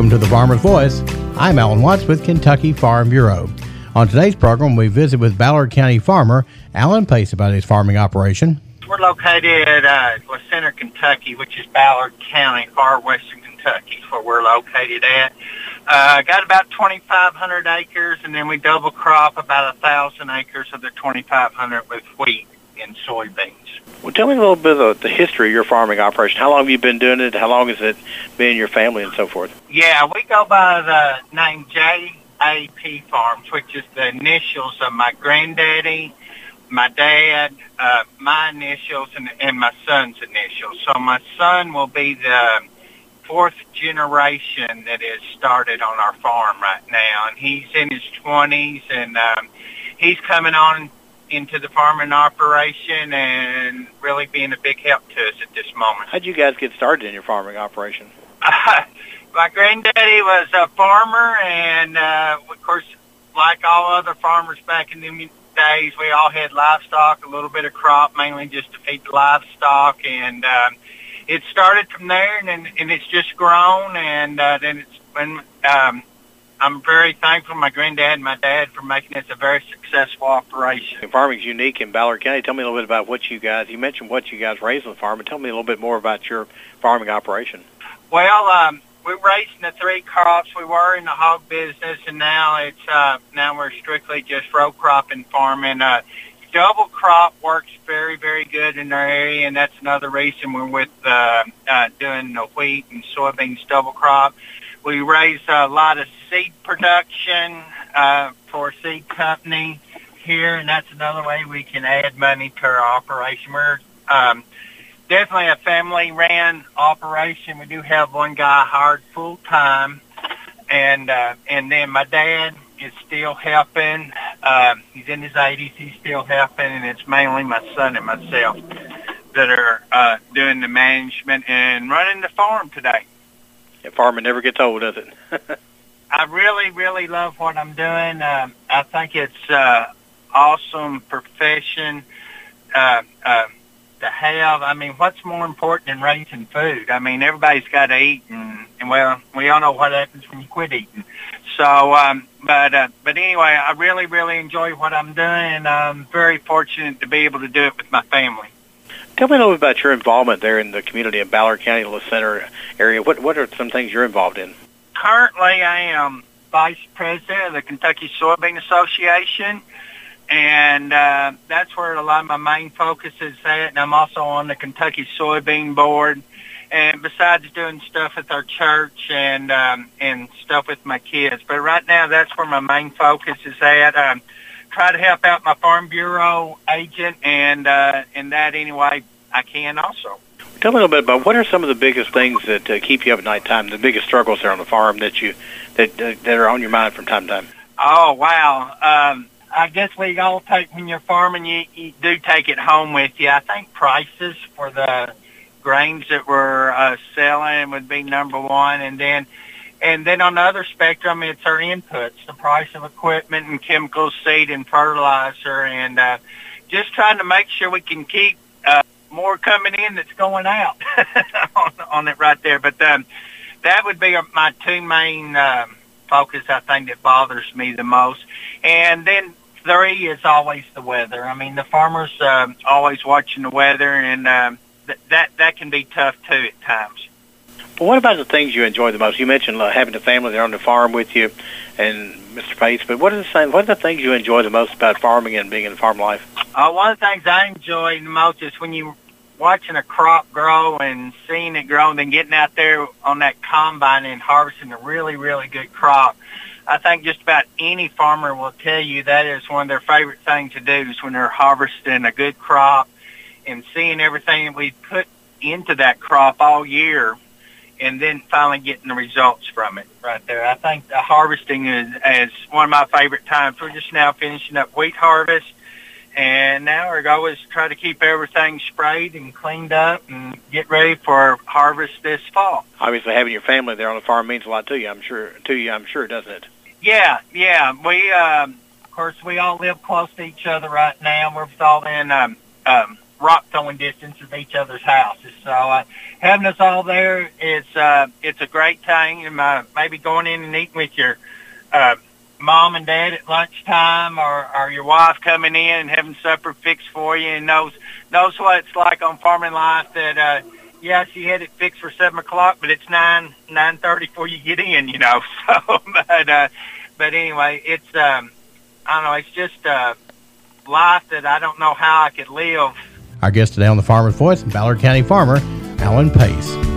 Welcome to the Farmer's Voice. I'm Alan Watts with Kentucky Farm Bureau. On today's program, we visit with Ballard County farmer Allen Pace about his farming operation. We're located at uh, Center, Kentucky, which is Ballard County, far western Kentucky, is where we're located at. Uh, got about 2,500 acres, and then we double crop about a thousand acres of the 2,500 with wheat and soybeans. Well, tell me a little bit of the history of your farming operation. How long have you been doing it? How long has it been in your family and so forth? Yeah, we go by the name JAP Farms, which is the initials of my granddaddy, my dad, uh, my initials, and, and my son's initials. So my son will be the fourth generation that has started on our farm right now, and he's in his 20s, and um, he's coming on into the farming operation and really being a big help to us at this moment. How'd you guys get started in your farming operation? Uh, my granddaddy was a farmer, and uh, of course, like all other farmers back in the days, we all had livestock, a little bit of crop, mainly just to feed the livestock, and um, it started from there, and, and it's just grown, and uh, then it's been. Um, I'm very thankful to my granddad and my dad for making this a very successful operation. Farming's unique in Ballard County. Tell me a little bit about what you guys. You mentioned what you guys raise on the farm, but tell me a little bit more about your farming operation. Well, um, we're raising the three crops. We were in the hog business, and now it's uh, now we're strictly just row crop and farming. Uh, double crop works very, very good in our area, and that's another reason we're with uh, uh, doing the wheat and soybeans double crop. We raise a lot of seed production uh, for seed company here, and that's another way we can add money to our operation. We're um, definitely a family-ran operation. We do have one guy hired full-time, and uh, and then my dad is still helping. Um, he's in his 80s. He's still helping, and it's mainly my son and myself that are uh, doing the management and running the farm today. Farming never gets old, does it? I really, really love what I'm doing. Um, I think it's uh, awesome profession uh, uh, to have. I mean, what's more important than raising food? I mean, everybody's got to eat, and, and well, we all know what happens when you quit eating. So, um, but uh, but anyway, I really, really enjoy what I'm doing, I'm very fortunate to be able to do it with my family. Tell me a little bit about your involvement there in the community in Ballard County, La Center area. What what are some things you're involved in? Currently, I am vice president of the Kentucky Soybean Association, and uh, that's where a lot of my main focus is at. And I'm also on the Kentucky Soybean Board. And besides doing stuff with our church and um, and stuff with my kids, but right now that's where my main focus is at. Um, try to help out my Farm Bureau agent, and uh, in that any way I can also. Tell me a little bit about what are some of the biggest things that uh, keep you up at night time, the biggest struggles there on the farm that you that uh, that are on your mind from time to time. Oh wow. Um, I guess we all take when you're farming, you, you do take it home with you. I think prices for the grains that we're uh, selling would be number one, and then and then on the other spectrum, it's our inputs, the price of equipment and chemicals, seed and fertilizer, and uh, just trying to make sure we can keep uh, more coming in that's going out on, on it right there. But um, that would be my two main um, focus, I think, that bothers me the most. And then three is always the weather. I mean, the farmers uh, always watching the weather, and uh, th- that that can be tough too at times. Well, what about the things you enjoy the most? You mentioned uh, having the family there on the farm with you, and Mr. Pace. But what are the same, what are the things you enjoy the most about farming and being in farm life? Uh, one of the things I enjoy the most is when you watching a crop grow and seeing it grow, and then getting out there on that combine and harvesting a really, really good crop. I think just about any farmer will tell you that is one of their favorite things to do is when they're harvesting a good crop and seeing everything we put into that crop all year and then finally getting the results from it right there. I think the harvesting is, is one of my favorite times. We're just now finishing up wheat harvest, and now our goal is to try to keep everything sprayed and cleaned up and get ready for harvest this fall. Obviously, having your family there on the farm means a lot to you. I'm sure to you. I'm sure, doesn't it? Yeah, yeah. We, um, of course, we all live close to each other right now. We're all in um, um, rock throwing distance of each other's houses. So uh, having us all there, it's uh, it's a great time. And, uh, maybe going in and eating with your uh, mom and dad at lunchtime, or, or your wife coming in and having supper fixed for you, and knows knows what it's like on farming life. That uh, yeah, she had it fixed for seven o'clock, but it's nine nine thirty before you get in. You know, so but uh, but anyway, it's um, I don't know, it's just uh, life that I don't know how I could live our guest today on the Farmer's Voice, Ballard County farmer Allen Pace.